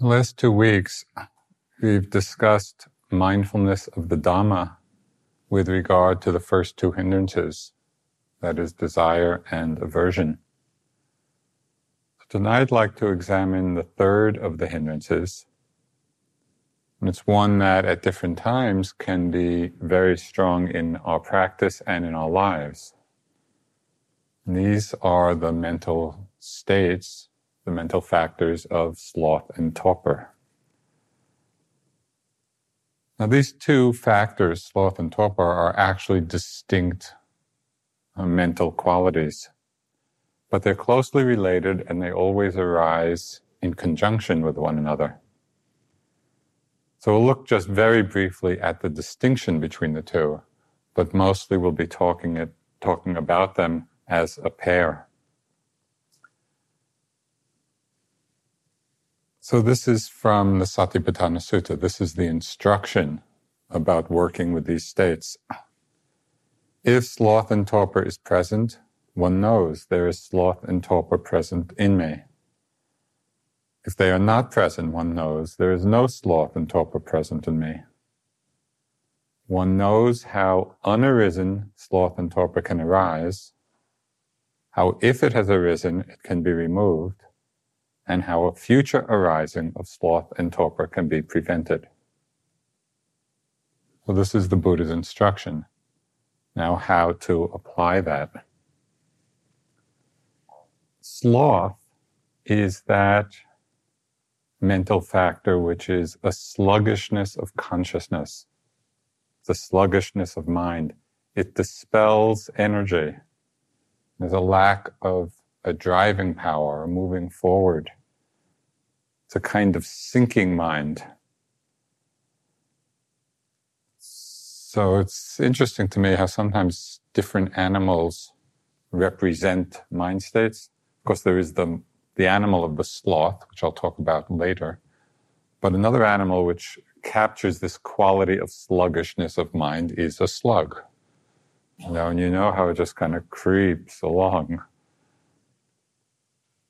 The last two weeks, we've discussed mindfulness of the Dhamma with regard to the first two hindrances, that is, desire and aversion. Tonight, I'd like to examine the third of the hindrances. And it's one that at different times can be very strong in our practice and in our lives. And these are the mental states the mental factors of sloth and torpor. Now, these two factors, sloth and torpor, are actually distinct uh, mental qualities, but they're closely related and they always arise in conjunction with one another. So we'll look just very briefly at the distinction between the two, but mostly we'll be talking, it, talking about them as a pair. So this is from the Satipatthana Sutta. This is the instruction about working with these states. If sloth and torpor is present, one knows there is sloth and torpor present in me. If they are not present, one knows there is no sloth and torpor present in me. One knows how unarisen sloth and torpor can arise, how if it has arisen, it can be removed, and how a future arising of sloth and torpor can be prevented. So this is the Buddha's instruction. Now how to apply that. Sloth is that mental factor which is a sluggishness of consciousness. the sluggishness of mind. It dispels energy. There's a lack of a driving power, a moving forward. It's a kind of sinking mind. So it's interesting to me how sometimes different animals represent mind states. Of course, there is the, the animal of the sloth, which I'll talk about later. But another animal which captures this quality of sluggishness of mind is a slug. You know, and you know how it just kind of creeps along.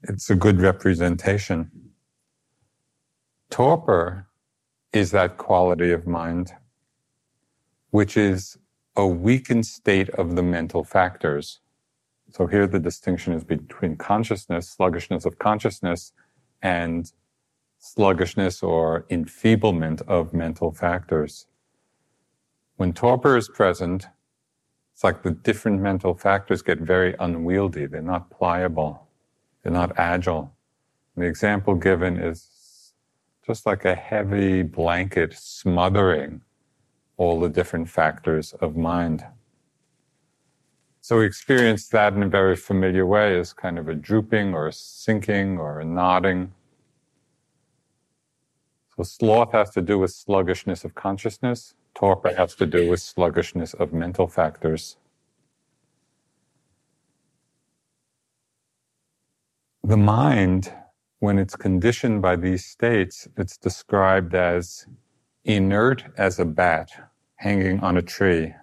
It's a good representation. Torpor is that quality of mind which is a weakened state of the mental factors. So here the distinction is between consciousness, sluggishness of consciousness, and sluggishness or enfeeblement of mental factors. When torpor is present, it's like the different mental factors get very unwieldy. They're not pliable. They're not agile. And the example given is just like a heavy blanket smothering all the different factors of mind. So we experience that in a very familiar way as kind of a drooping or a sinking or a nodding. So sloth has to do with sluggishness of consciousness. torpor has to do with sluggishness of mental factors. The mind, when it's conditioned by these states, it's described as inert as a bat hanging on a tree,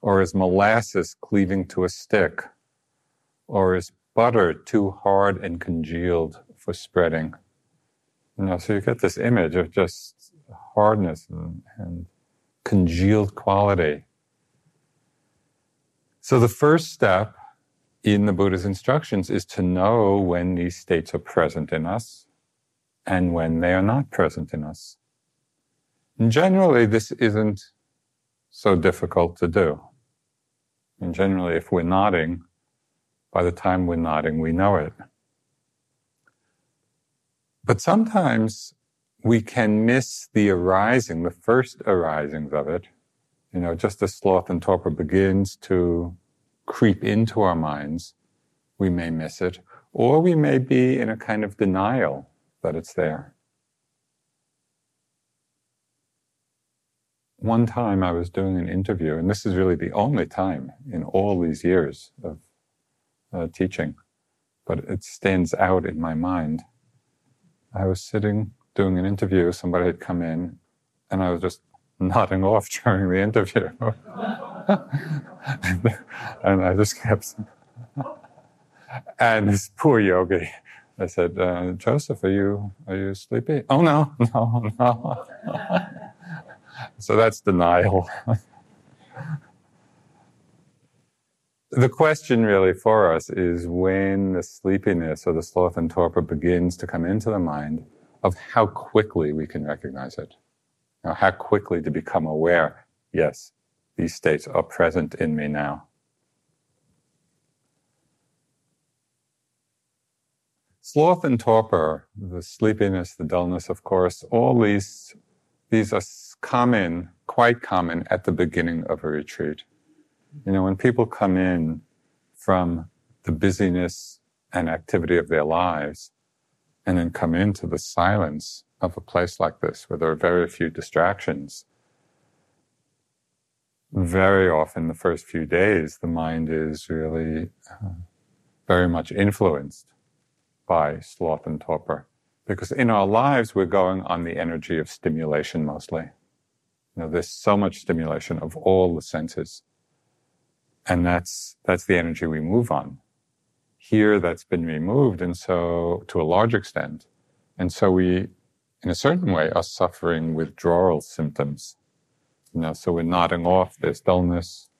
or as molasses cleaving to a stick, or as butter too hard and congealed for spreading. You know, so you get this image of just hardness and, and congealed quality. So the first step in the Buddha's instructions is to know when these states are present in us and when they are not present in us. And generally, this isn't so difficult to do. And generally, if we're nodding, by the time we're nodding, we know it. But sometimes we can miss the arising, the first arisings of it. You know, just as sloth and torpor begins to creep into our minds, we may miss it, or we may be in a kind of denial that it's there. One time I was doing an interview, and this is really the only time in all these years of uh, teaching, but it stands out in my mind. I was sitting doing an interview, somebody had come in, and I was just nodding off during the interview. and I just kept. and this poor yogi, I said, uh, Joseph, are you are you sleepy? Oh no, no, no. so that's denial. the question really for us is when the sleepiness or the sloth and torpor begins to come into the mind of how quickly we can recognize it. Know, how quickly to become aware, yes, these states are present in me now. Sloth and torpor, the sleepiness, the dullness, of course, all these, these are common, quite common at the beginning of a retreat. You know, when people come in from the busyness and activity of their lives and then come into the silence of a place like this where there are very few distractions, very often the first few days, the mind is really uh, very much influenced by sloth and torpor. Because in our lives, we're going on the energy of stimulation mostly. You know, there's so much stimulation of all the senses. And that's, that's the energy we move on. Here, that's been removed. And so, to a large extent. And so we, in a certain way, are suffering withdrawal symptoms you know, so we're nodding off this dullness.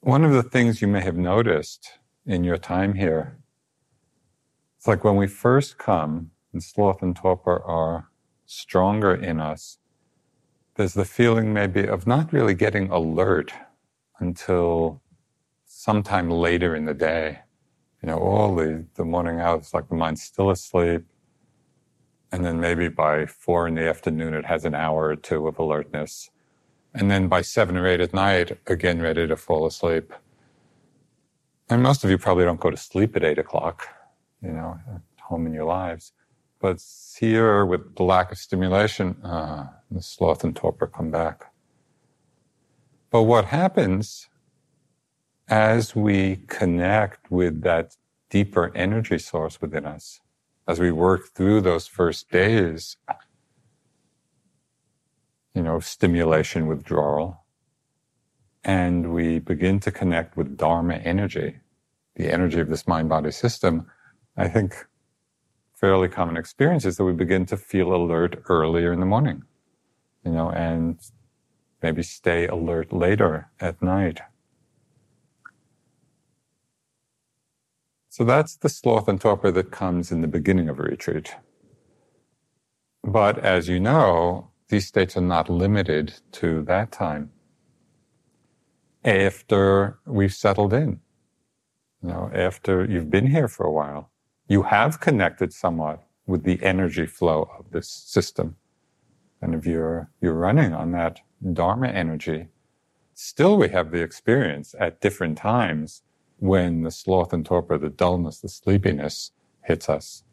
One of the things you may have noticed in your time here, it's like when we first come, and sloth and torpor are stronger in us, there's the feeling maybe of not really getting alert until sometime later in the day. You know, all the, the morning hours, like the mind's still asleep and then maybe by four in the afternoon, it has an hour or two of alertness. And then by seven or eight at night, again, ready to fall asleep. And most of you probably don't go to sleep at eight o'clock, you know, at home in your lives. But here, with the lack of stimulation, uh, the sloth and torpor come back. But what happens as we connect with that deeper energy source within us as we work through those first days, you know, stimulation, withdrawal, and we begin to connect with Dharma energy, the energy of this mind body system, I think fairly common experience is that we begin to feel alert earlier in the morning, you know, and maybe stay alert later at night. So that's the sloth and torpor that comes in the beginning of a retreat. But as you know, these states are not limited to that time. After we've settled in, you know, after you've been here for a while, you have connected somewhat with the energy flow of this system. And if you're, you're running on that Dharma energy, still we have the experience at different times when the sloth and torpor, the dullness, the sleepiness hits us.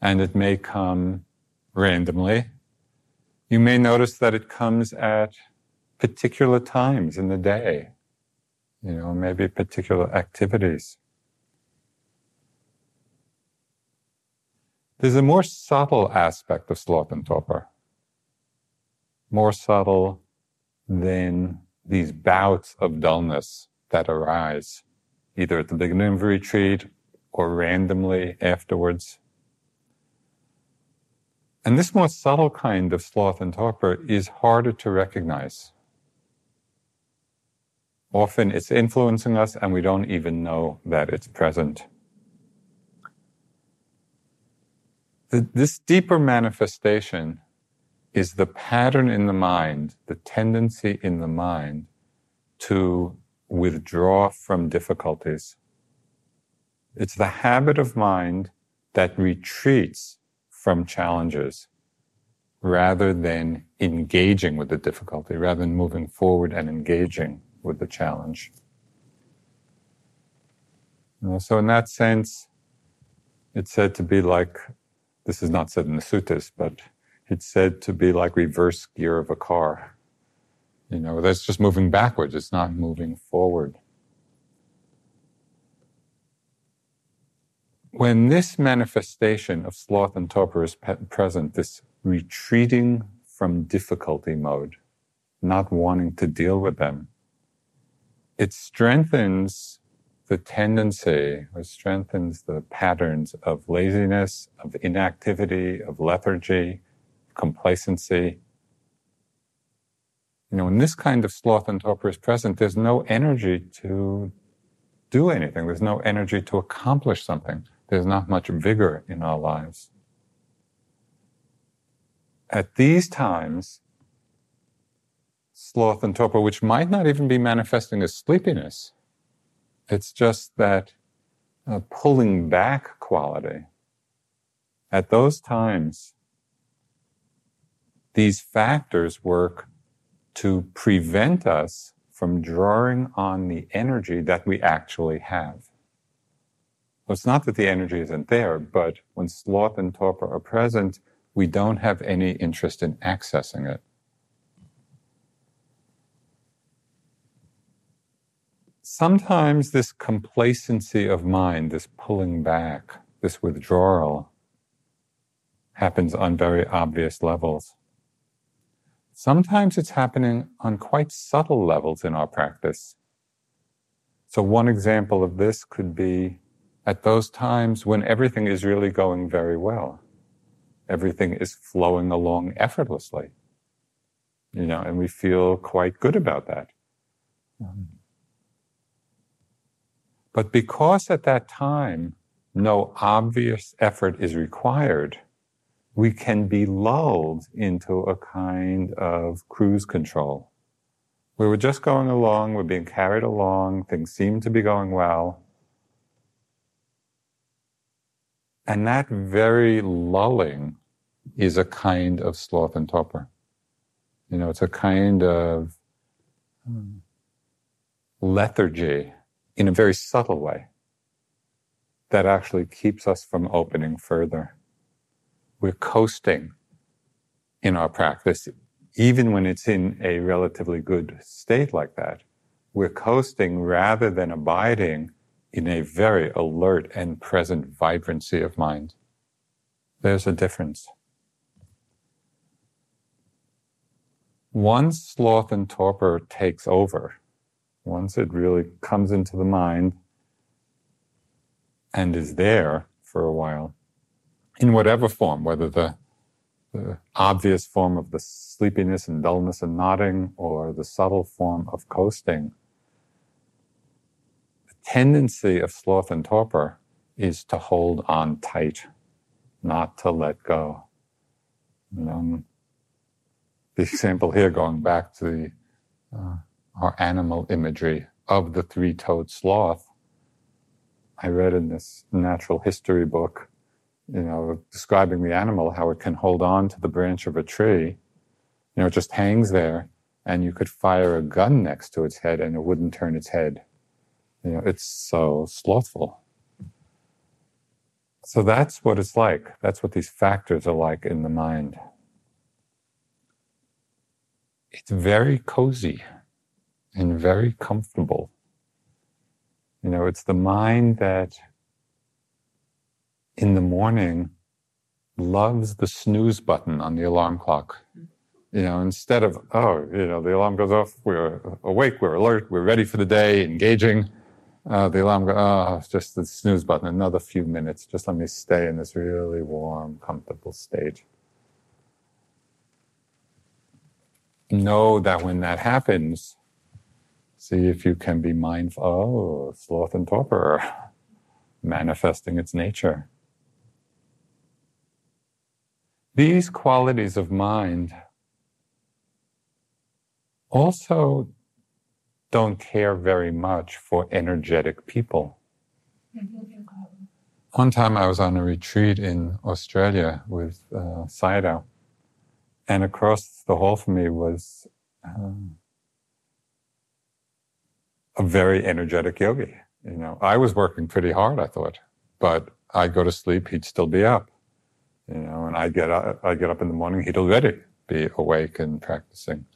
And it may come randomly, you may notice that it comes at particular times in the day, you know, maybe particular activities. There's a more subtle aspect of sloth and torpor, more subtle than these bouts of dullness that arise either at the beginning of a retreat or randomly afterwards. And this more subtle kind of sloth and torpor is harder to recognize. Often it's influencing us and we don't even know that it's present. This deeper manifestation is the pattern in the mind, the tendency in the mind to withdraw from difficulties. It's the habit of mind that retreats from challenges rather than engaging with the difficulty, rather than moving forward and engaging with the challenge. Uh, so in that sense, it's said to be like, this is not said in the suttas, but it's said to be like reverse gear of a car. You know, that's just moving backwards. It's not moving forward. When this manifestation of sloth and torpor is pe- present, this retreating from difficulty mode, not wanting to deal with them, it strengthens the tendency or strengthens the patterns of laziness, of inactivity, of lethargy, complacency, you know, when this kind of sloth and torpor is present, there's no energy to do anything. There's no energy to accomplish something. There's not much vigor in our lives. At these times, sloth and torpor, which might not even be manifesting as sleepiness, it's just that uh, pulling back quality. At those times, these factors work to prevent us from drawing on the energy that we actually have. Well, it's not that the energy isn't there, but when sloth and torpor are present, we don't have any interest in accessing it. Sometimes this complacency of mind, this pulling back, this withdrawal, happens on very obvious levels. Sometimes it's happening on quite subtle levels in our practice. So one example of this could be at those times when everything is really going very well. Everything is flowing along effortlessly. You know, and we feel quite good about that. Um, but because at that time no obvious effort is required, we can be lulled into a kind of cruise control. We were just going along, we're being carried along, things seem to be going well. And that very lulling is a kind of sloth and torpor. You know, it's a kind of um, lethargy in a very subtle way that actually keeps us from opening further we're coasting in our practice, even when it's in a relatively good state like that. We're coasting rather than abiding in a very alert and present vibrancy of mind. There's a difference. Once sloth and torpor takes over, once it really comes into the mind and is there for a while, in whatever form, whether the, the obvious form of the sleepiness and dullness and nodding or the subtle form of coasting, the tendency of sloth and torpor is to hold on tight, not to let go. Um, the example here, going back to the, uh, our animal imagery of the three-toed sloth, I read in this natural history book you know, describing the animal, how it can hold on to the branch of a tree. You know, it just hangs there and you could fire a gun next to its head and it wouldn't turn its head. You know, it's so slothful. So that's what it's like. That's what these factors are like in the mind. It's very cozy and very comfortable. You know, it's the mind that in the morning loves the snooze button on the alarm clock. You know, instead of, oh, you know, the alarm goes off, we're awake, we're alert, we're ready for the day, engaging. Uh, the alarm goes, oh, just the snooze button, another few minutes. Just let me stay in this really warm, comfortable state. Know that when that happens, see if you can be mindful, oh, sloth and torpor manifesting its nature. These qualities of mind also don't care very much for energetic people. One time I was on a retreat in Australia with uh, and across the hall from me was um, a very energetic yogi. You know, I was working pretty hard, I thought, but I'd go to sleep, he'd still be up. You know, and I get up, I get up in the morning, he'd already be awake and practicing.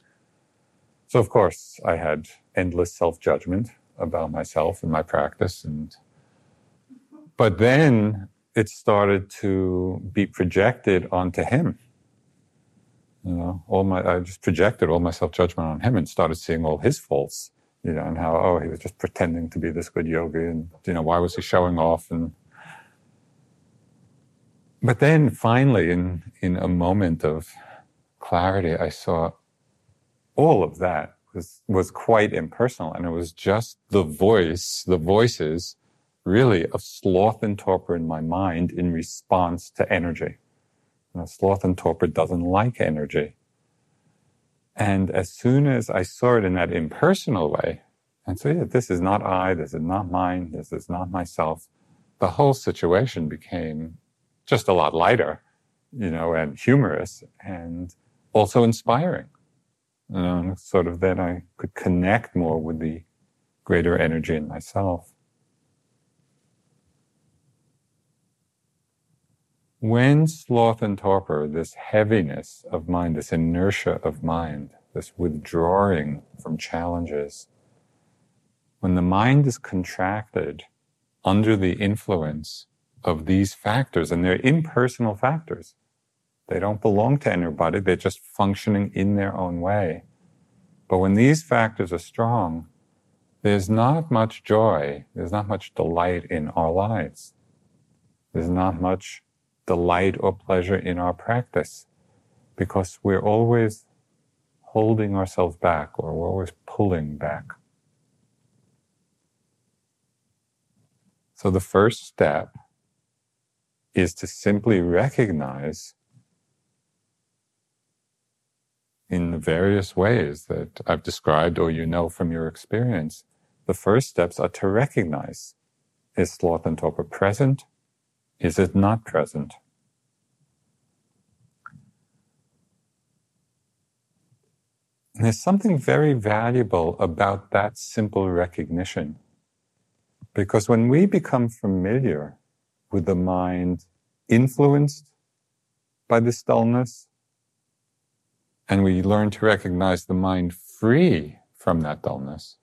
So of course, I had endless self-judgment about myself and my practice, and but then it started to be projected onto him. You know, all my I just projected all my self-judgment on him and started seeing all his faults. You know, and how oh he was just pretending to be this good yogi, and you know why was he showing off and but then finally, in, in a moment of clarity, I saw all of that was, was quite impersonal. And it was just the voice, the voices really of sloth and torpor in my mind in response to energy. Now, sloth and torpor doesn't like energy. And as soon as I saw it in that impersonal way, and so yeah, this is not I, this is not mine, this is not myself, the whole situation became just a lot lighter, you know, and humorous and also inspiring. And sort of then I could connect more with the greater energy in myself. When sloth and torpor, this heaviness of mind, this inertia of mind, this withdrawing from challenges, when the mind is contracted under the influence of these factors, and they're impersonal factors. They don't belong to anybody, they're just functioning in their own way. But when these factors are strong, there's not much joy, there's not much delight in our lives. There's not much delight or pleasure in our practice because we're always holding ourselves back or we're always pulling back. So the first step is to simply recognize in the various ways that I've described or you know from your experience. The first steps are to recognize is sloth and torpor present? Is it not present? And there's something very valuable about that simple recognition. Because when we become familiar with the mind influenced by this dullness, and we learn to recognize the mind free from that dullness,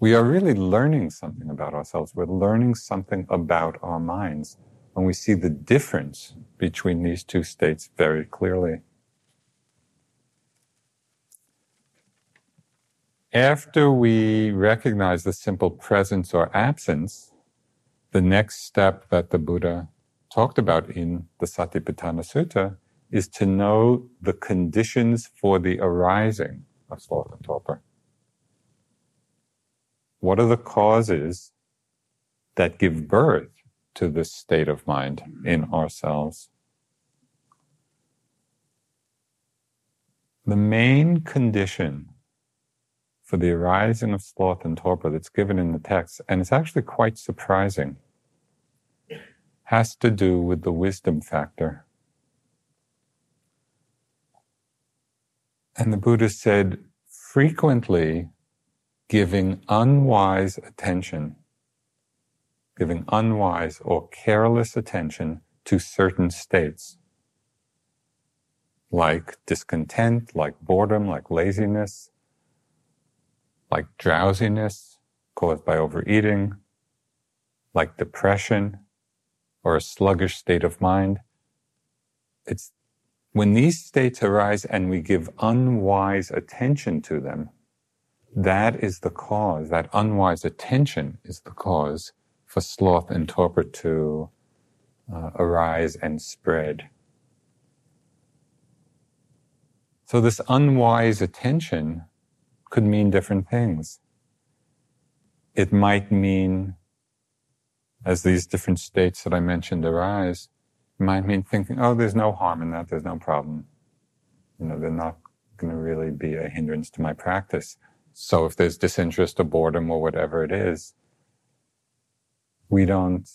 we are really learning something about ourselves. We're learning something about our minds when we see the difference between these two states very clearly. After we recognize the simple presence or absence, the next step that the Buddha talked about in the Satipatthana Sutta is to know the conditions for the arising of sloth and torpor. What are the causes that give birth to this state of mind in ourselves? The main condition for the arising of sloth and torpor that's given in the text, and it's actually quite surprising, has to do with the wisdom factor. And the Buddha said, frequently giving unwise attention giving unwise or careless attention to certain states, like discontent, like boredom, like laziness, like drowsiness caused by overeating, like depression or a sluggish state of mind. It's when these states arise and we give unwise attention to them, that is the cause, that unwise attention is the cause for sloth and torpor to uh, arise and spread. So this unwise attention could mean different things. It might mean, as these different states that I mentioned arise, it might mean thinking, oh, there's no harm in that, there's no problem. You know, they're not going to really be a hindrance to my practice. So if there's disinterest or boredom or whatever it is, we don't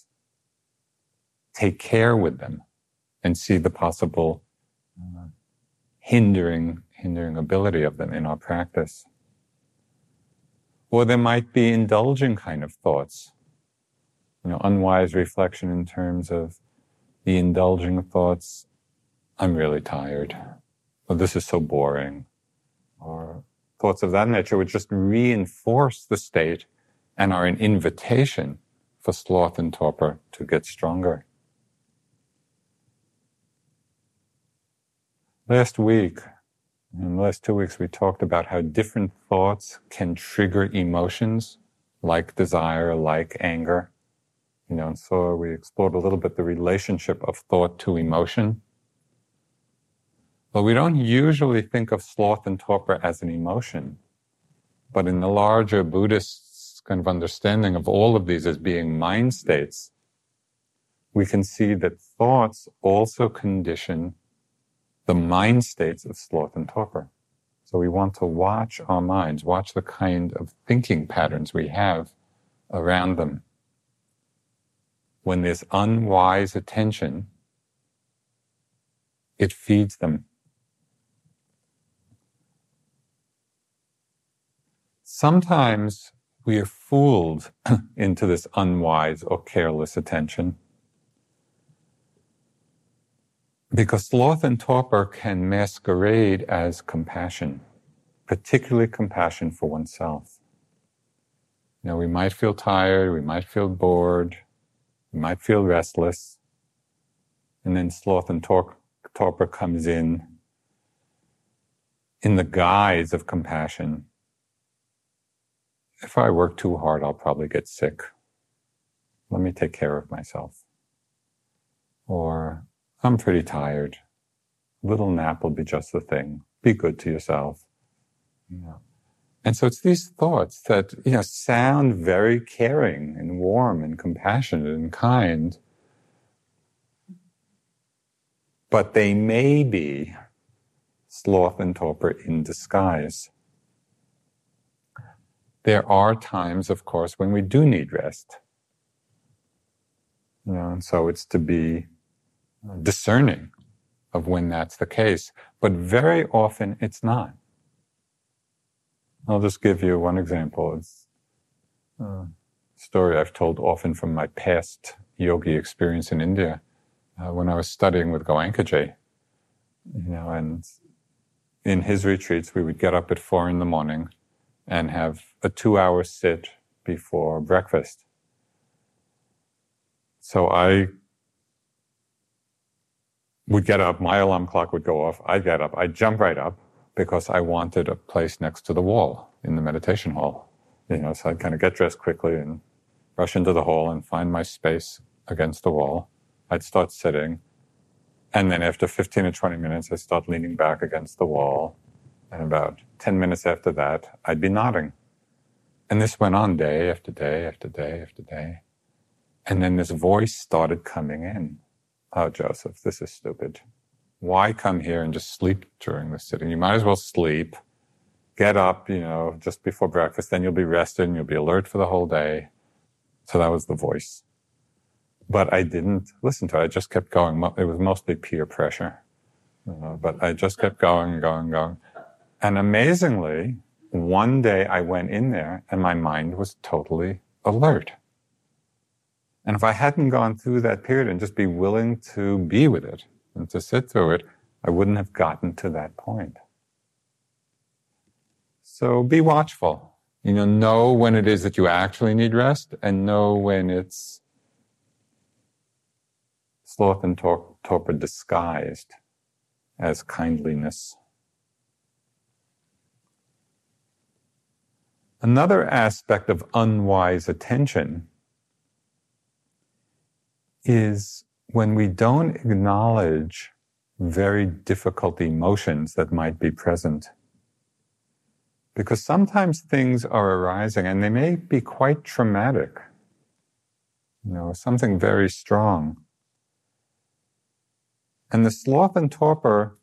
take care with them and see the possible uh, hindering hindering ability of them in our practice. Or there might be indulging kind of thoughts, you know, unwise reflection in terms of the indulging thoughts. I'm really tired. Or this is so boring. Or thoughts of that nature would just reinforce the state and are an invitation for sloth and torpor to get stronger. Last week, in the last two weeks, we talked about how different thoughts can trigger emotions like desire, like anger. You know, and so we explored a little bit the relationship of thought to emotion. But we don't usually think of sloth and torpor as an emotion. But in the larger Buddhist kind of understanding of all of these as being mind states, we can see that thoughts also condition the mind states of sloth and torpor. So we want to watch our minds, watch the kind of thinking patterns we have around them. When there's unwise attention, it feeds them. Sometimes we are fooled into this unwise or careless attention. Because sloth and torpor can masquerade as compassion, particularly compassion for oneself. You know, we might feel tired, we might feel bored, we might feel restless, and then sloth and tor- torpor comes in in the guise of compassion if I work too hard, I'll probably get sick. Let me take care of myself. I'm pretty tired. A little nap will be just the thing. Be good to yourself. You know. And so it's these thoughts that, you know, sound very caring and warm and compassionate and kind, but they may be sloth and torpor in disguise. There are times, of course, when we do need rest. You know, and so it's to be discerning of when that's the case. But very often it's not. I'll just give you one example. It's a story I've told often from my past yogi experience in India uh, when I was studying with Goenkaji. You know, and in his retreats, we would get up at four in the morning and have a two hour sit before breakfast. So I would get up, my alarm clock would go off, I'd get up, I'd jump right up because I wanted a place next to the wall in the meditation hall. You know, so I'd kind of get dressed quickly and rush into the hall and find my space against the wall. I'd start sitting. And then after 15 or 20 minutes, I'd start leaning back against the wall and about 10 minutes after that, I'd be nodding. And this went on day after day after day after day. And then this voice started coming in. Oh, Joseph, this is stupid. Why come here and just sleep during the sitting? You might as well sleep, get up, you know, just before breakfast, then you'll be rested and you'll be alert for the whole day. So that was the voice. But I didn't listen to it. I just kept going. It was mostly peer pressure. Uh, but I just kept going and going and going. And amazingly, one day I went in there and my mind was totally alert. And if I hadn't gone through that period and just be willing to be with it and to sit through it, I wouldn't have gotten to that point. So be watchful. You know, know when it is that you actually need rest and know when it's sloth and tor- torpor disguised as kindliness. Another aspect of unwise attention is when we don't acknowledge very difficult emotions that might be present. Because sometimes things are arising and they may be quite traumatic. You know, something very strong. And the sloth and torpor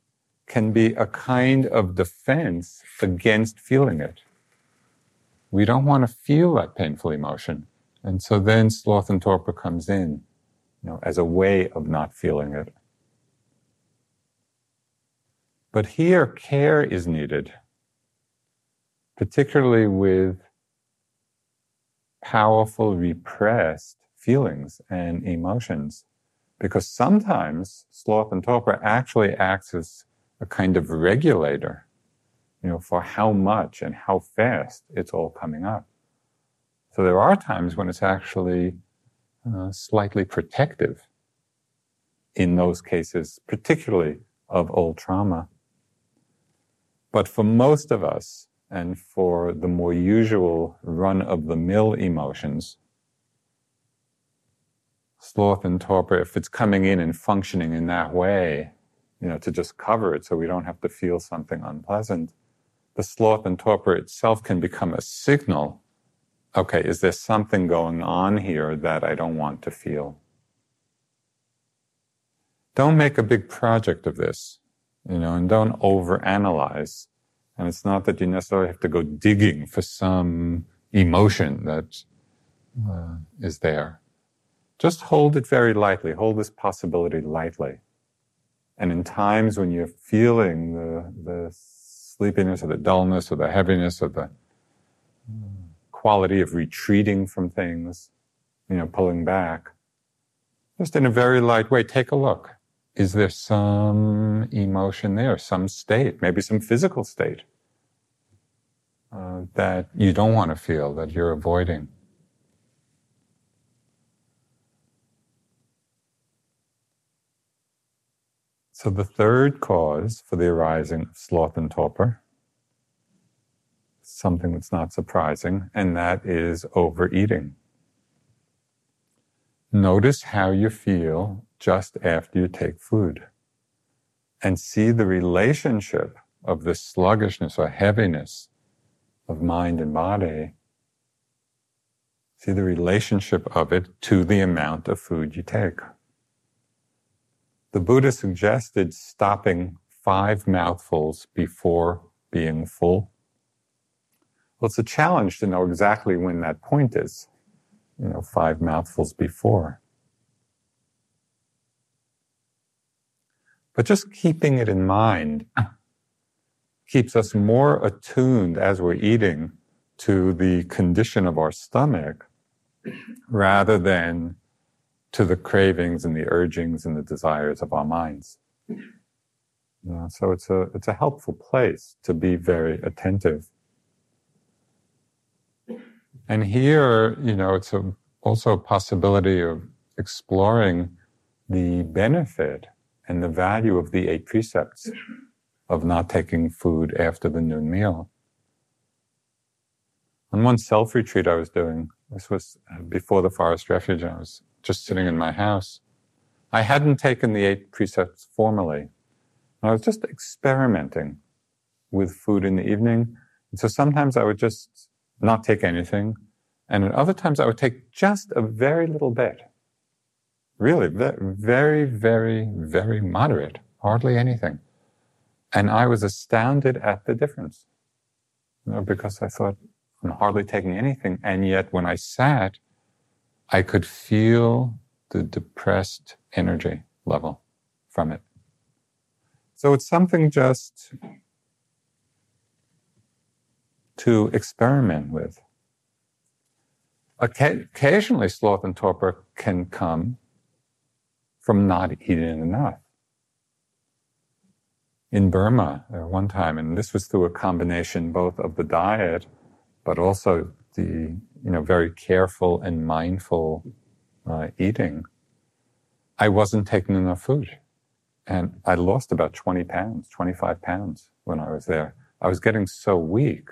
can be a kind of defense against feeling it. We don't want to feel that painful emotion. And so then sloth and torpor comes in, you know, as a way of not feeling it. But here, care is needed, particularly with powerful repressed feelings and emotions, because sometimes sloth and torpor actually acts as a kind of regulator, you know, for how much and how fast it's all coming up. So there are times when it's actually uh, slightly protective in those cases, particularly of old trauma. But for most of us, and for the more usual run of the mill emotions, sloth and torpor, if it's coming in and functioning in that way, you know, to just cover it so we don't have to feel something unpleasant, the sloth and torpor itself can become a signal. Okay, is there something going on here that I don't want to feel? Don't make a big project of this you know, and don't overanalyze. And it's not that you necessarily have to go digging for some emotion that uh, is there. Just hold it very lightly. Hold this possibility lightly. And in times when you're feeling the, the sleepiness or the dullness or the heaviness or the quality of retreating from things, you know, pulling back, just in a very light way, take a look is there some emotion there, some state, maybe some physical state uh, that you don't want to feel, that you're avoiding? So the third cause for the arising of sloth and torpor, something that's not surprising, and that is overeating. Notice how you feel just after you take food and see the relationship of the sluggishness or heaviness of mind and body. See the relationship of it to the amount of food you take. The Buddha suggested stopping five mouthfuls before being full. Well, it's a challenge to know exactly when that point is, you know, five mouthfuls before. But just keeping it in mind keeps us more attuned as we're eating to the condition of our stomach rather than to the cravings and the urgings and the desires of our minds. So it's a, it's a helpful place to be very attentive. And here, you know, it's a, also a possibility of exploring the benefit and the value of the eight precepts of not taking food after the noon meal. On one self retreat I was doing, this was uh, before the forest refuge, I was just sitting in my house. I hadn't taken the eight precepts formally. I was just experimenting with food in the evening. And so sometimes I would just not take anything. And at other times I would take just a very little bit. Really, very, very, very moderate. Hardly anything. And I was astounded at the difference. You know, because I thought, I'm hardly taking anything. And yet when I sat, I could feel the depressed energy level from it. So it's something just to experiment with. occasionally sloth and torpor can come from not eating enough. In Burma, there one time, and this was through a combination both of the diet, but also the you know very careful and mindful uh, eating. I wasn't taking enough food, and I lost about 20 pounds, 25 pounds when I was there. I was getting so weak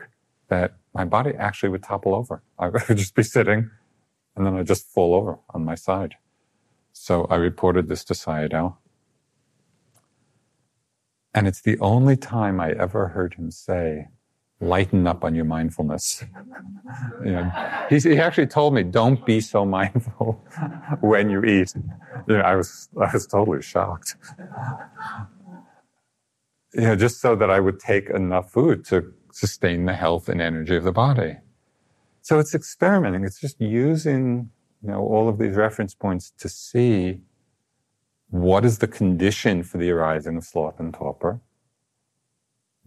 that my body actually would topple over. I would just be sitting, and then I'd just fall over on my side. So I reported this to Sayadaw. And it's the only time I ever heard him say, lighten up on your mindfulness. you know, he, he actually told me, don't be so mindful when you eat. You know, I was, I was totally shocked. you know, just so that I would take enough food to sustain the health and energy of the body. So it's experimenting. It's just using you know, all of these reference points to see what is the condition for the arising of sloth and torpor,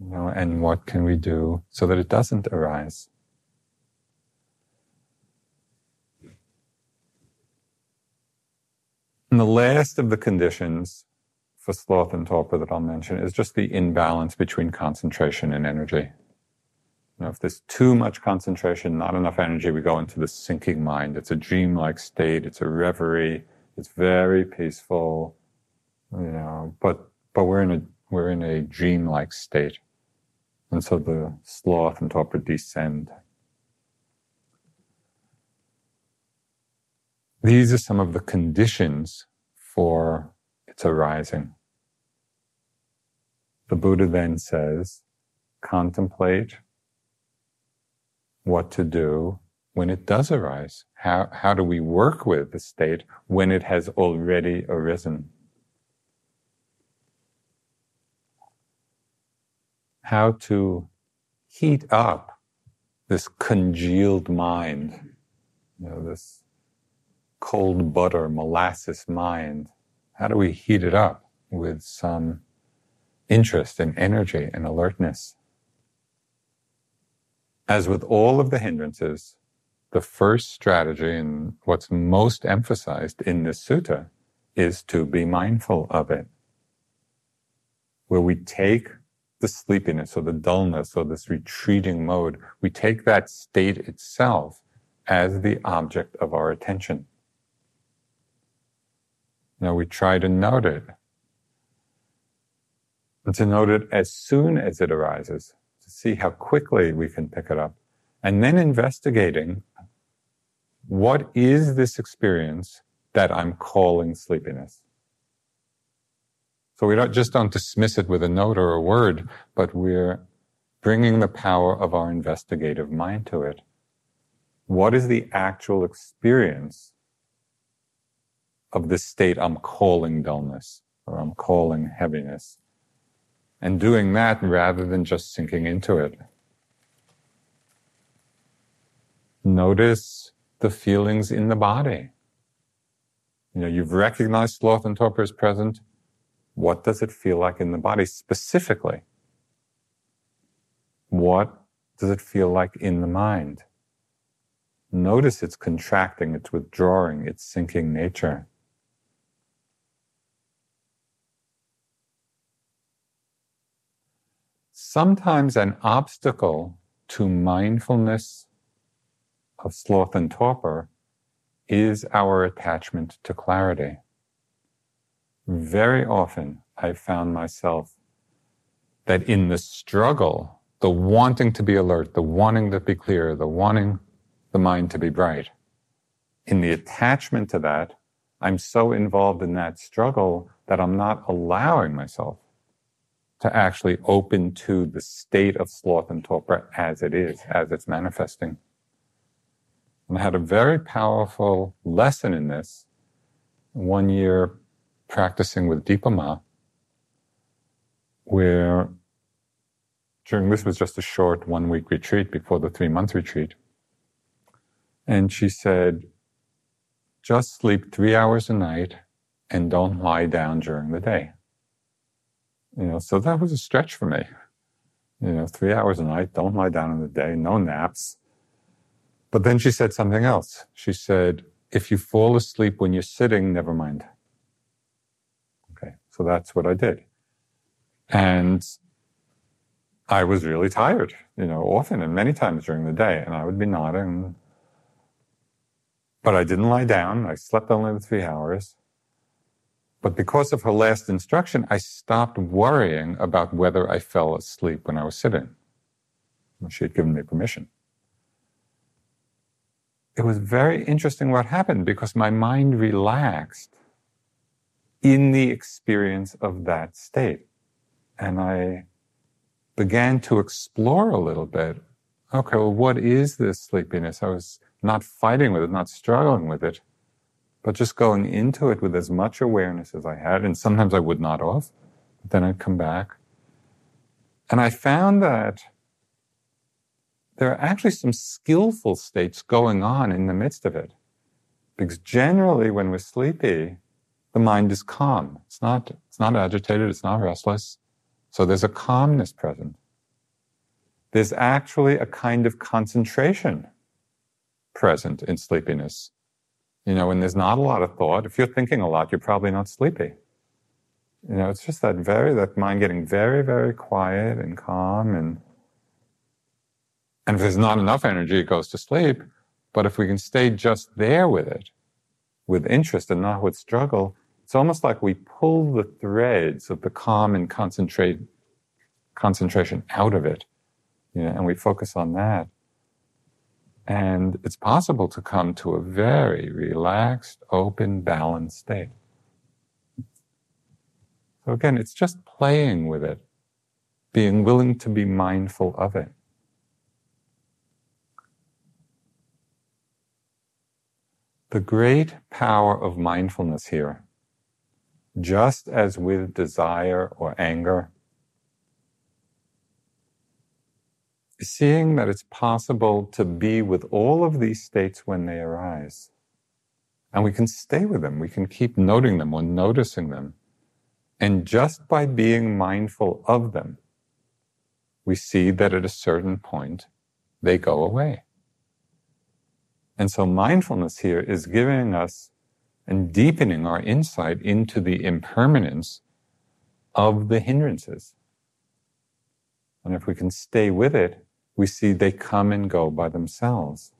you know, and what can we do so that it doesn't arise. And the last of the conditions for sloth and torpor that I'll mention is just the imbalance between concentration and energy. You know, if there's too much concentration, not enough energy, we go into the sinking mind. It's a dreamlike state. It's a reverie. It's very peaceful, you know, but, but we're in a, we're in a dreamlike state. And so the sloth and torpor descend. These are some of the conditions for its arising. The Buddha then says, contemplate what to do when it does arise. How, how do we work with the state when it has already arisen? How to heat up this congealed mind, you know, this cold butter, molasses mind. How do we heat it up with some interest and energy and alertness? As with all of the hindrances, the first strategy and what's most emphasized in this sutta is to be mindful of it. Where we take the sleepiness or the dullness or this retreating mode, we take that state itself as the object of our attention. Now we try to note it. And to note it as soon as it arises see how quickly we can pick it up. And then investigating what is this experience that I'm calling sleepiness? So we don't just don't dismiss it with a note or a word, but we're bringing the power of our investigative mind to it. What is the actual experience of this state I'm calling dullness or I'm calling heaviness? And doing that rather than just sinking into it. Notice the feelings in the body. You know, you've recognized sloth and torpor is present. What does it feel like in the body specifically? What does it feel like in the mind? Notice its contracting, its withdrawing, its sinking nature. Sometimes an obstacle to mindfulness of sloth and torpor is our attachment to clarity. Very often I've found myself that in the struggle, the wanting to be alert, the wanting to be clear, the wanting the mind to be bright, in the attachment to that, I'm so involved in that struggle that I'm not allowing myself to actually open to the state of sloth and torpor as it is, as it's manifesting. And I had a very powerful lesson in this one year practicing with Dipa Ma, where during this was just a short one week retreat before the three month retreat. And she said, just sleep three hours a night and don't lie down during the day. You know, so that was a stretch for me. You know, three hours a night, don't lie down in the day, no naps. But then she said something else. She said, if you fall asleep when you're sitting, never mind. Okay, so that's what I did. And I was really tired, you know, often and many times during the day, and I would be nodding. But I didn't lie down. I slept only the three hours. But because of her last instruction, I stopped worrying about whether I fell asleep when I was sitting. She had given me permission it was very interesting what happened because my mind relaxed in the experience of that state. And I began to explore a little bit. Okay, well, what is this sleepiness? I was not fighting with it, not struggling with it, but just going into it with as much awareness as I had. And sometimes I would not off, but then I'd come back. And I found that there are actually some skillful states going on in the midst of it. Because generally, when we're sleepy, the mind is calm. It's not, it's not agitated, it's not restless. So there's a calmness present. There's actually a kind of concentration present in sleepiness. You know, when there's not a lot of thought, if you're thinking a lot, you're probably not sleepy. You know, it's just that very, that mind getting very, very quiet and calm and and if there's not enough energy, it goes to sleep. But if we can stay just there with it, with interest and not with struggle, it's almost like we pull the threads of the calm and concentrate concentration out of it, you know, and we focus on that. And it's possible to come to a very relaxed, open, balanced state. So again, it's just playing with it, being willing to be mindful of it. The great power of mindfulness here, just as with desire or anger, is seeing that it's possible to be with all of these states when they arise. And we can stay with them, we can keep noting them or noticing them. And just by being mindful of them, we see that at a certain point, they go away. And so mindfulness here is giving us and deepening our insight into the impermanence of the hindrances. And if we can stay with it, we see they come and go by themselves.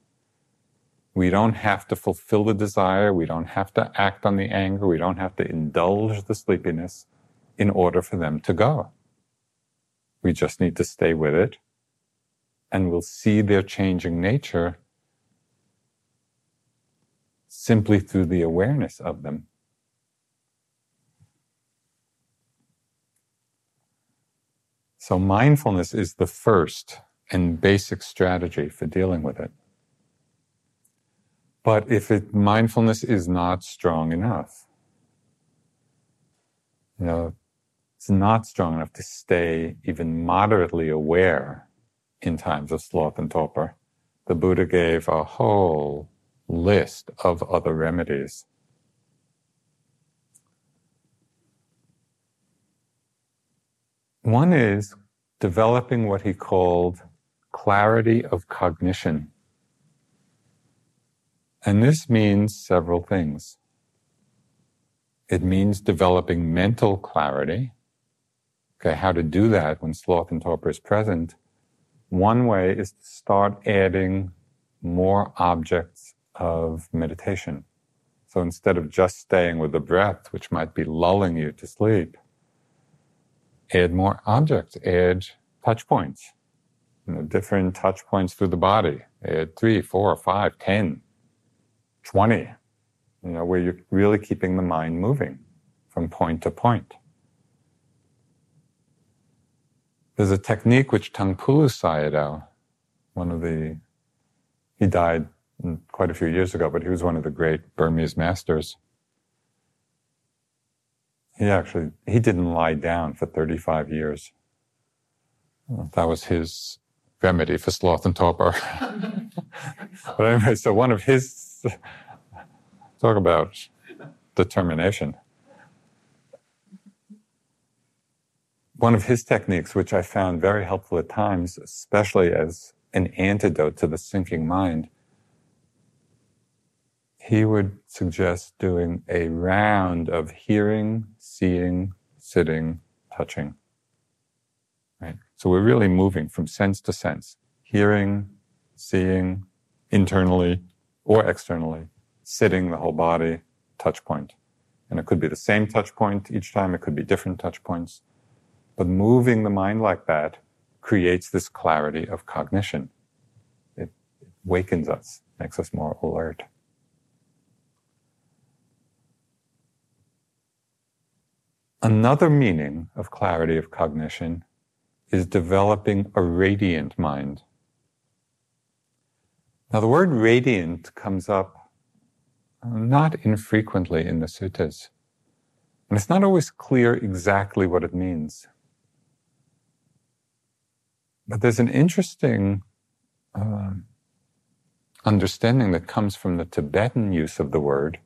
We don't have to fulfill the desire. We don't have to act on the anger. We don't have to indulge the sleepiness in order for them to go. We just need to stay with it and we'll see their changing nature simply through the awareness of them. So, mindfulness is the first and basic strategy for dealing with it. But if it, mindfulness is not strong enough, you know, it's not strong enough to stay even moderately aware in times of sloth and torpor. The Buddha gave a whole list of other remedies. One is developing what he called clarity of cognition. And this means several things. It means developing mental clarity. Okay, how to do that when sloth and torpor is present. One way is to start adding more objects of meditation. So instead of just staying with the breath, which might be lulling you to sleep, add more objects, add touch points, you know, different touch points through the body. Add three, four, five, ten, twenty, you know, where you're really keeping the mind moving from point to point. There's a technique which Taungpulu Sayadaw, one of the, he died mm, quite a few years ago, but he was one of the great Burmese masters. He actually, he didn't lie down for 35 years. That was his remedy for sloth and torpor. but anyway, so one of his, talk about determination. One of his techniques, which I found very helpful at times, especially as an antidote to the sinking mind, he would suggest doing a round of hearing, seeing, sitting, touching. So we're really moving from sense to sense, hearing, seeing, internally or externally, sitting the whole body, touch point. And it could be the same touch point each time, it could be different touch points. But moving the mind like that creates this clarity of cognition. It wakens us, makes us more alert. Another meaning of clarity of cognition is developing a radiant mind. Now, the word radiant comes up not infrequently in the suttas, and it's not always clear exactly what it means. But there's an interesting uh, understanding that comes from the Tibetan use of the word,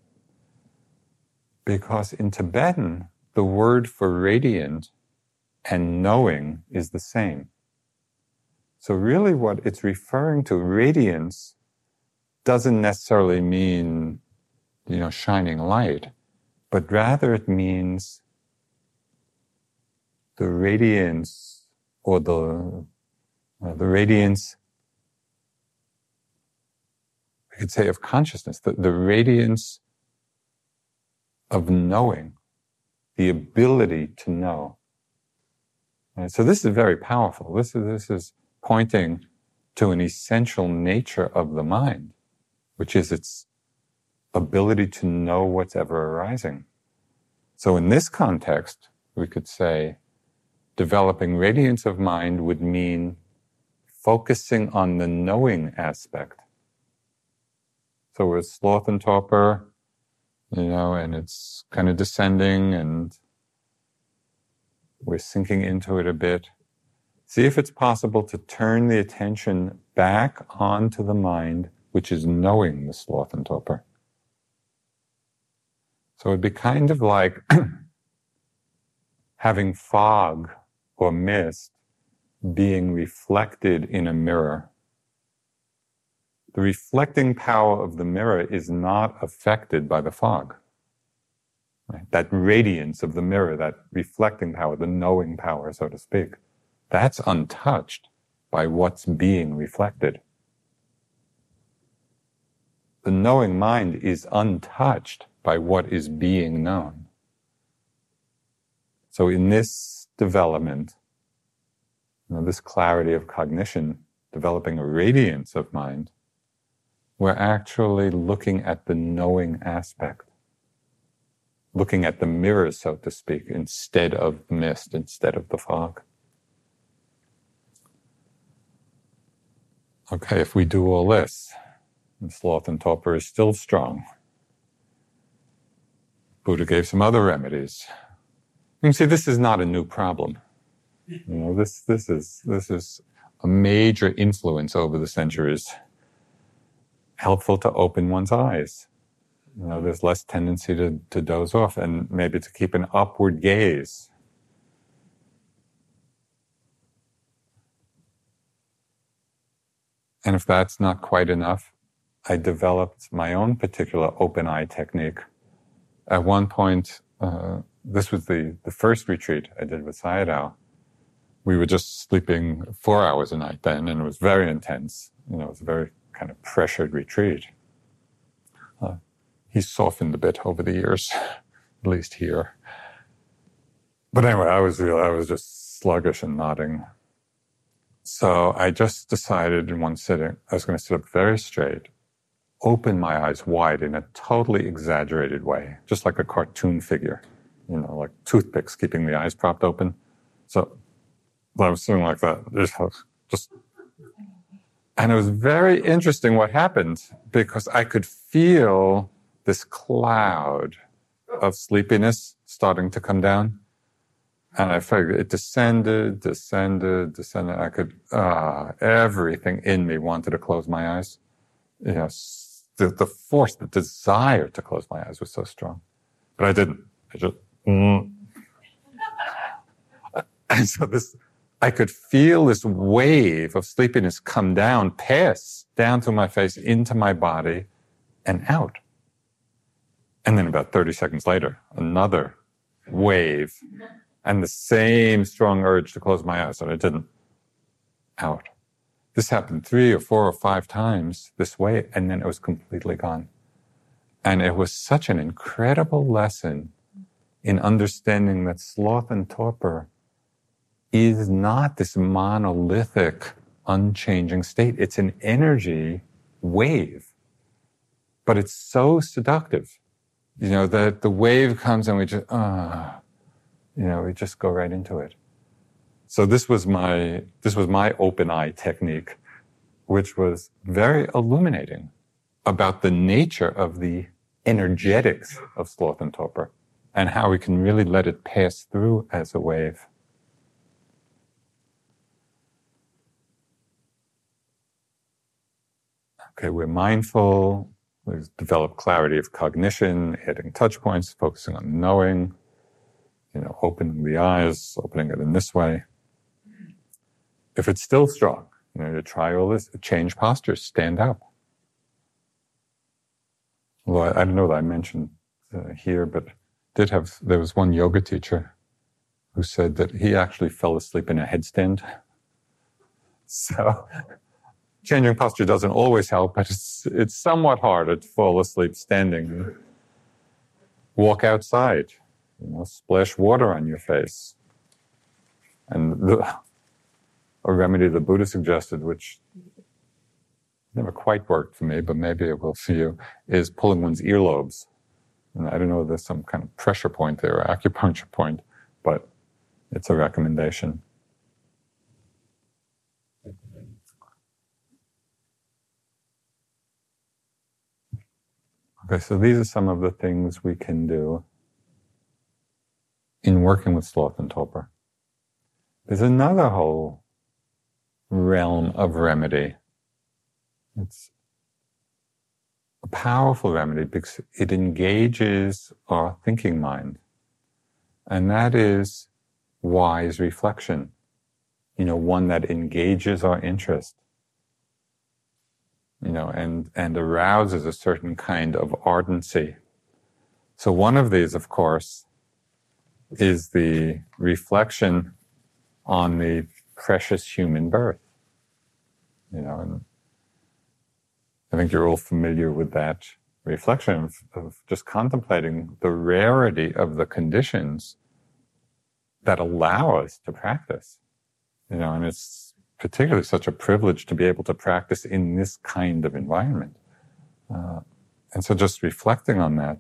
because in Tibetan, the word for radiant and knowing is the same. So really what it's referring to, radiance, doesn't necessarily mean, you know, shining light, but rather it means the radiance or the, uh, the radiance, we could say of consciousness, the, the radiance of knowing, the ability to know. And so this is very powerful. This is, this is pointing to an essential nature of the mind, which is its ability to know what's ever arising. So in this context, we could say developing radiance of mind would mean focusing on the knowing aspect. So with sloth and torpor, you know, and it's kind of descending and we're sinking into it a bit. See if it's possible to turn the attention back onto the mind, which is knowing the sloth and torpor. So it'd be kind of like having fog or mist being reflected in a mirror. The reflecting power of the mirror is not affected by the fog. Right? That radiance of the mirror, that reflecting power, the knowing power, so to speak, that's untouched by what's being reflected. The knowing mind is untouched by what is being known. So in this development, you know, this clarity of cognition, developing a radiance of mind, we're actually looking at the knowing aspect looking at the mirror, so to speak, instead of the mist, instead of the fog. Okay, if we do all this, and sloth and torpor is still strong. Buddha gave some other remedies. You can see this is not a new problem. You know, this, this is, this is a major influence over the centuries. Helpful to open one's eyes you know, there's less tendency to, to doze off and maybe to keep an upward gaze. And if that's not quite enough, I developed my own particular open eye technique. At one point, uh, this was the, the first retreat I did with Sayadaw. We were just sleeping four hours a night then, and it was very intense. You know, it was a very kind of pressured retreat. He's softened a bit over the years, at least here. But anyway, I was real, I was just sluggish and nodding. So I just decided in one sitting, I was going to sit up very straight, open my eyes wide in a totally exaggerated way, just like a cartoon figure, you know, like toothpicks keeping the eyes propped open. So I was sitting like that, just, just, and it was very interesting what happened because I could feel this cloud of sleepiness starting to come down. And I felt it descended, descended, descended. I could, ah, everything in me wanted to close my eyes. You know, the, the force, the desire to close my eyes was so strong. But I didn't. I just, mm. and so this, I could feel this wave of sleepiness come down, pass down through my face into my body and out And then about 30 seconds later, another wave and the same strong urge to close my eyes, and I didn't. Out. This happened three or four or five times this way, and then it was completely gone. And it was such an incredible lesson in understanding that sloth and torpor is not this monolithic, unchanging state. It's an energy wave, but it's so seductive. You know, that the wave comes and we just, uh, you know, we just go right into it. So this was my, this was my open eye technique, which was very illuminating about the nature of the energetics of sloth and torpor and how we can really let it pass through as a wave. Okay, we're mindful. We've developed clarity of cognition, hitting touch points, focusing on knowing, you know, opening the eyes, opening it in this way. If it's still strong, you know, you try all this, change postures, stand up. Well, I, I don't know that I mentioned uh, here, but did have, there was one yoga teacher who said that he actually fell asleep in a headstand. So, changing posture doesn't always help, but it's, it's somewhat harder to fall asleep standing. Walk outside, you know, splash water on your face. And the, a remedy the Buddha suggested, which never quite worked for me, but maybe it will for you, is pulling one's earlobes. And I don't know if there's some kind of pressure point there or acupuncture point, but it's a recommendation. Okay, so these are some of the things we can do in working with sloth and torpor. There's another whole realm of remedy. It's a powerful remedy because it engages our thinking mind. And that is wise reflection. You know, one that engages our interest. You know, and, and arouses a certain kind of ardency. So one of these, of course, is the reflection on the precious human birth. You know, and I think you're all familiar with that reflection of, of just contemplating the rarity of the conditions that allow us to practice. You know, and it's particularly such a privilege to be able to practice in this kind of environment. Uh, and so just reflecting on that,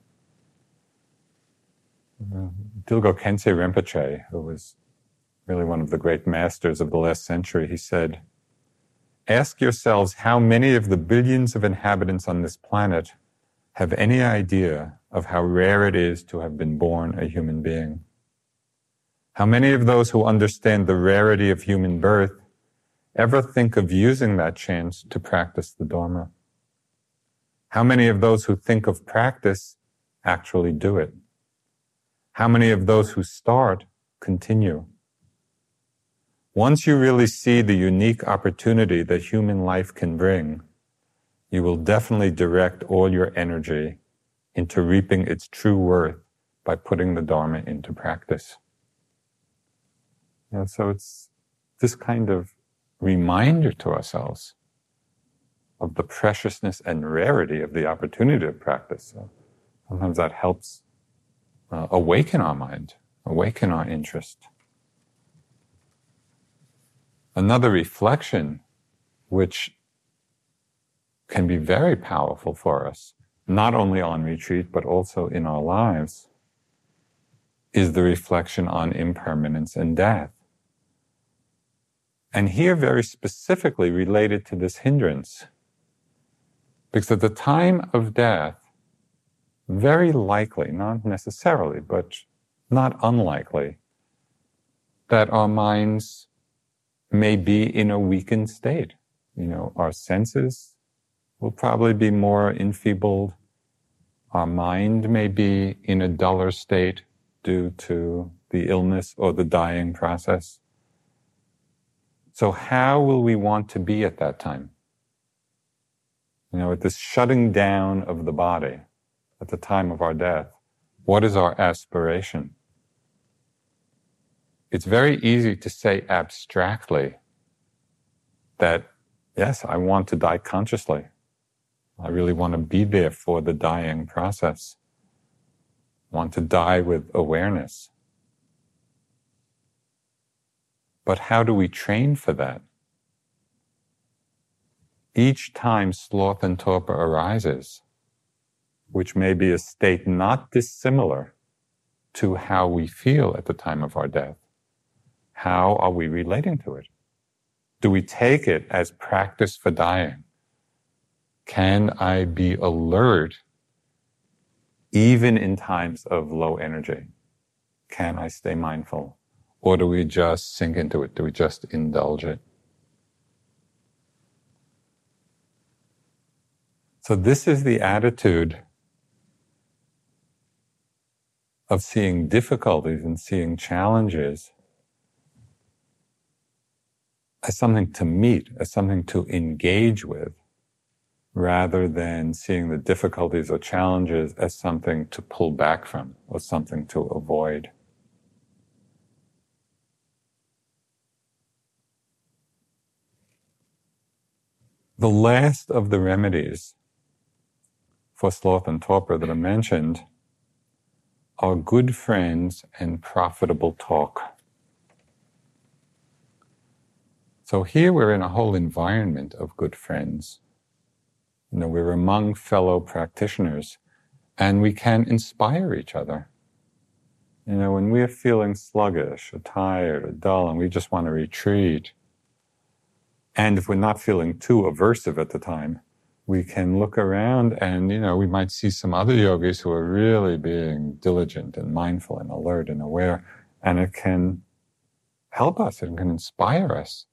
uh, Dilgo Khyentse Rinpoche, who was really one of the great masters of the last century, he said, Ask yourselves how many of the billions of inhabitants on this planet have any idea of how rare it is to have been born a human being. How many of those who understand the rarity of human birth ever think of using that chance to practice the Dharma? How many of those who think of practice actually do it? How many of those who start continue? Once you really see the unique opportunity that human life can bring, you will definitely direct all your energy into reaping its true worth by putting the Dharma into practice. Yeah, so it's this kind of reminder to ourselves of the preciousness and rarity of the opportunity to practice. So sometimes that helps uh, awaken our mind, awaken our interest. Another reflection, which can be very powerful for us, not only on retreat, but also in our lives, is the reflection on impermanence and death. And here, very specifically related to this hindrance, because at the time of death, very likely, not necessarily, but not unlikely, that our minds may be in a weakened state. You know, our senses will probably be more enfeebled. Our mind may be in a duller state due to the illness or the dying process. So how will we want to be at that time? You know, at this shutting down of the body, at the time of our death, what is our aspiration? It's very easy to say abstractly that, yes, I want to die consciously. I really want to be there for the dying process. I want to die with awareness. But how do we train for that? Each time sloth and torpor arises, which may be a state not dissimilar to how we feel at the time of our death, how are we relating to it? Do we take it as practice for dying? Can I be alert even in times of low energy? Can I stay mindful? Or do we just sink into it? Do we just indulge it? So, this is the attitude of seeing difficulties and seeing challenges as something to meet, as something to engage with, rather than seeing the difficulties or challenges as something to pull back from or something to avoid. The last of the remedies for sloth and torpor that are mentioned are good friends and profitable talk. So here we're in a whole environment of good friends. You know, we're among fellow practitioners and we can inspire each other. You know, when we're feeling sluggish or tired or dull and we just want to retreat, and if we're not feeling too aversive at the time, we can look around and, you know, we might see some other yogis who are really being diligent and mindful and alert and aware. And it can help us. It can inspire us.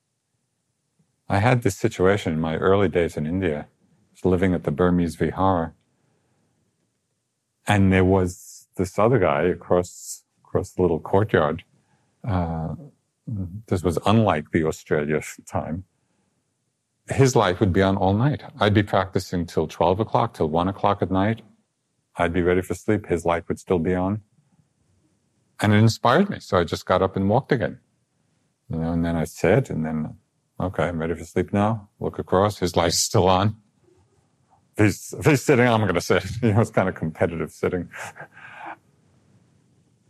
I had this situation in my early days in India. Living at the Burmese Vihara. And there was this other guy across, across the little courtyard. Uh, this was unlike the Australia time his light would be on all night. I'd be practicing till 12 o'clock, till 1 o'clock at night. I'd be ready for sleep. His light would still be on. And it inspired me. So I just got up and walked again. You know, and then I sat and then, okay, I'm ready for sleep now. Look across. His light's still on. If he's, if he's sitting, I'm going to sit. You know, it's kind of competitive sitting.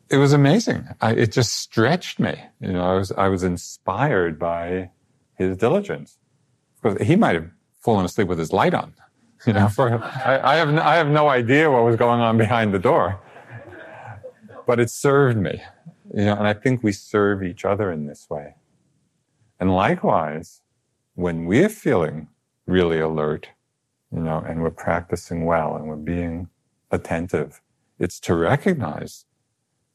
It was amazing. I, it just stretched me. You know, I was, I was inspired by his diligence he might have fallen asleep with his light on. You know, for, I, I, have no, I have no idea what was going on behind the door, but it served me. You know, and I think we serve each other in this way. And likewise, when we're feeling really alert, you know, and we're practicing well and we're being attentive, it's to recognize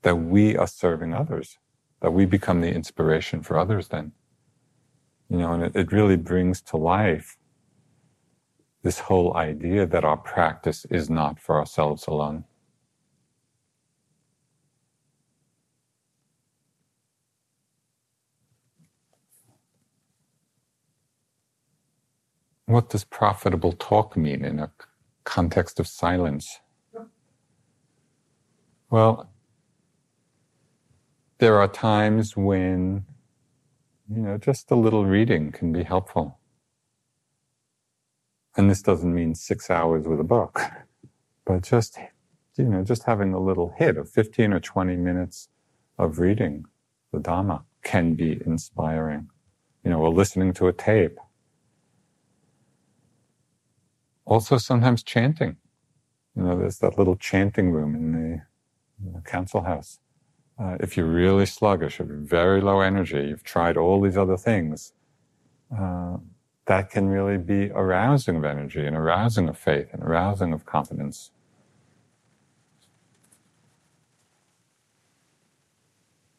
that we are serving others, that we become the inspiration for others then. You know, and it, it really brings to life this whole idea that our practice is not for ourselves alone. What does profitable talk mean in a context of silence? Well, there are times when you know, just a little reading can be helpful. And this doesn't mean six hours with a book, but just, you know, just having a little hit of 15 or 20 minutes of reading the Dhamma can be inspiring. You know, or listening to a tape. Also, sometimes chanting. You know, there's that little chanting room in the, in the council house uh, if you're really sluggish, you're very low energy, you've tried all these other things, uh, that can really be arousing of energy and arousing of faith and arousing of confidence.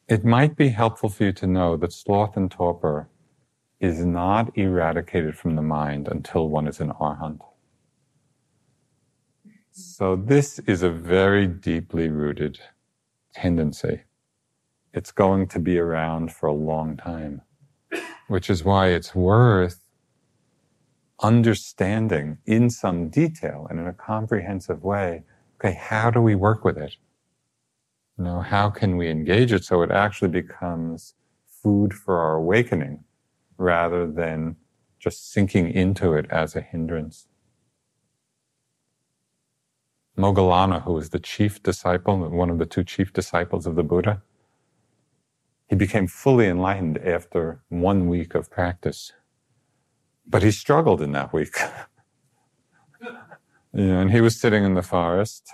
It might be helpful for you to know that sloth and torpor is not eradicated from the mind until one is an arhat. So this is a very deeply rooted tendency it's going to be around for a long time, which is why it's worth understanding in some detail and in a comprehensive way okay, how do we work with it? You know, how can we engage it so it actually becomes food for our awakening rather than just sinking into it as a hindrance? Moggallana, who was the chief disciple, one of the two chief disciples of the Buddha, he became fully enlightened after one week of practice. But he struggled in that week. you know, and he was sitting in the forest,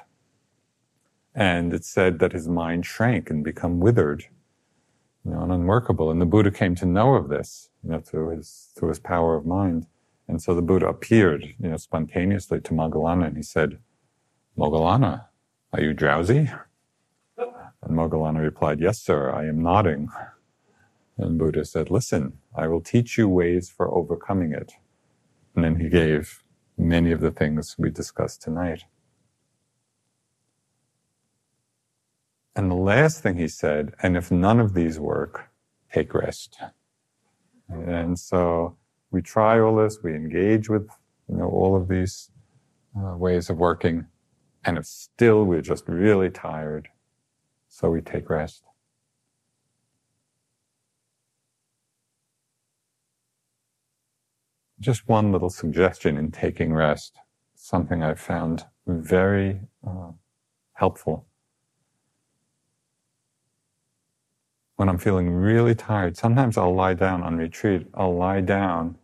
and it said that his mind shrank and become withered, you know, and unworkable. And the Buddha came to know of this, you know, through his through his power of mind. And so the Buddha appeared, you know, spontaneously to Moggallana, and he said, "Moggallana, are you drowsy?" And Moggallana replied, Yes, sir, I am nodding. And Buddha said, Listen, I will teach you ways for overcoming it. And then he gave many of the things we discussed tonight. And the last thing he said, and if none of these work, take rest. And so we try all this, we engage with you know all of these uh, ways of working, and if still we're just really tired, so we take rest. Just one little suggestion in taking rest, something I found very uh, helpful. When I'm feeling really tired, sometimes I'll lie down on retreat, I'll lie down,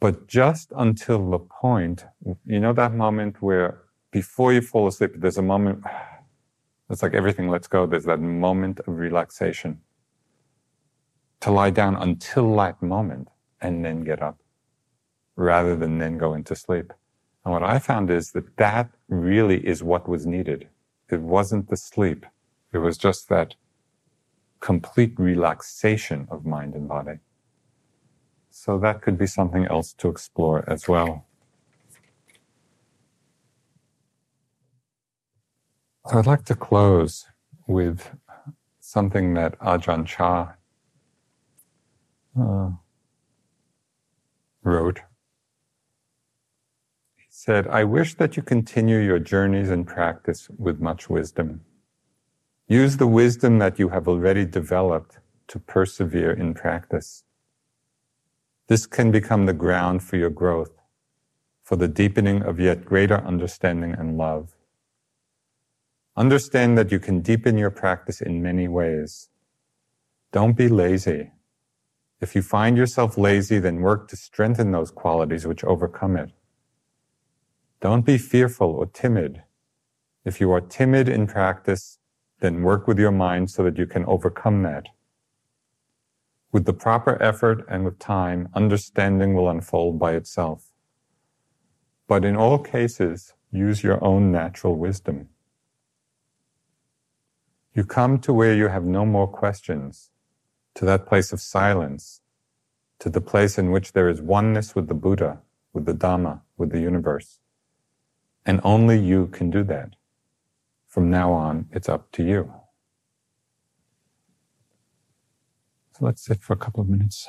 but just until the point, you know, that moment where before you fall asleep, there's a moment, it's like everything lets go. There's that moment of relaxation. To lie down until that moment and then get up rather than then go into sleep. And what I found is that that really is what was needed. It wasn't the sleep. It was just that complete relaxation of mind and body. So that could be something else to explore as well. So I'd like to close with something that Ajahn Chah uh, wrote. He said, I wish that you continue your journeys and practice with much wisdom. Use the wisdom that you have already developed to persevere in practice. This can become the ground for your growth, for the deepening of yet greater understanding and love. Understand that you can deepen your practice in many ways. Don't be lazy. If you find yourself lazy, then work to strengthen those qualities which overcome it. Don't be fearful or timid. If you are timid in practice, then work with your mind so that you can overcome that. With the proper effort and with time, understanding will unfold by itself. But in all cases, use your own natural wisdom. You come to where you have no more questions, to that place of silence, to the place in which there is oneness with the Buddha, with the Dhamma, with the universe. And only you can do that. From now on, it's up to you. So let's sit for a couple of minutes.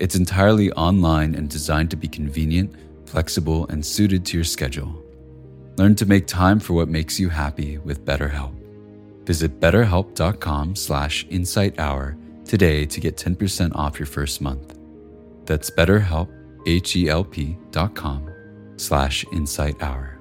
It's entirely online and designed to be convenient, flexible, and suited to your schedule. Learn to make time for what makes you happy with BetterHelp. Visit betterhelp.com slash insighthour today to get 10% off your first month. That's betterhelp, H-E-L-P dot com slash insighthour.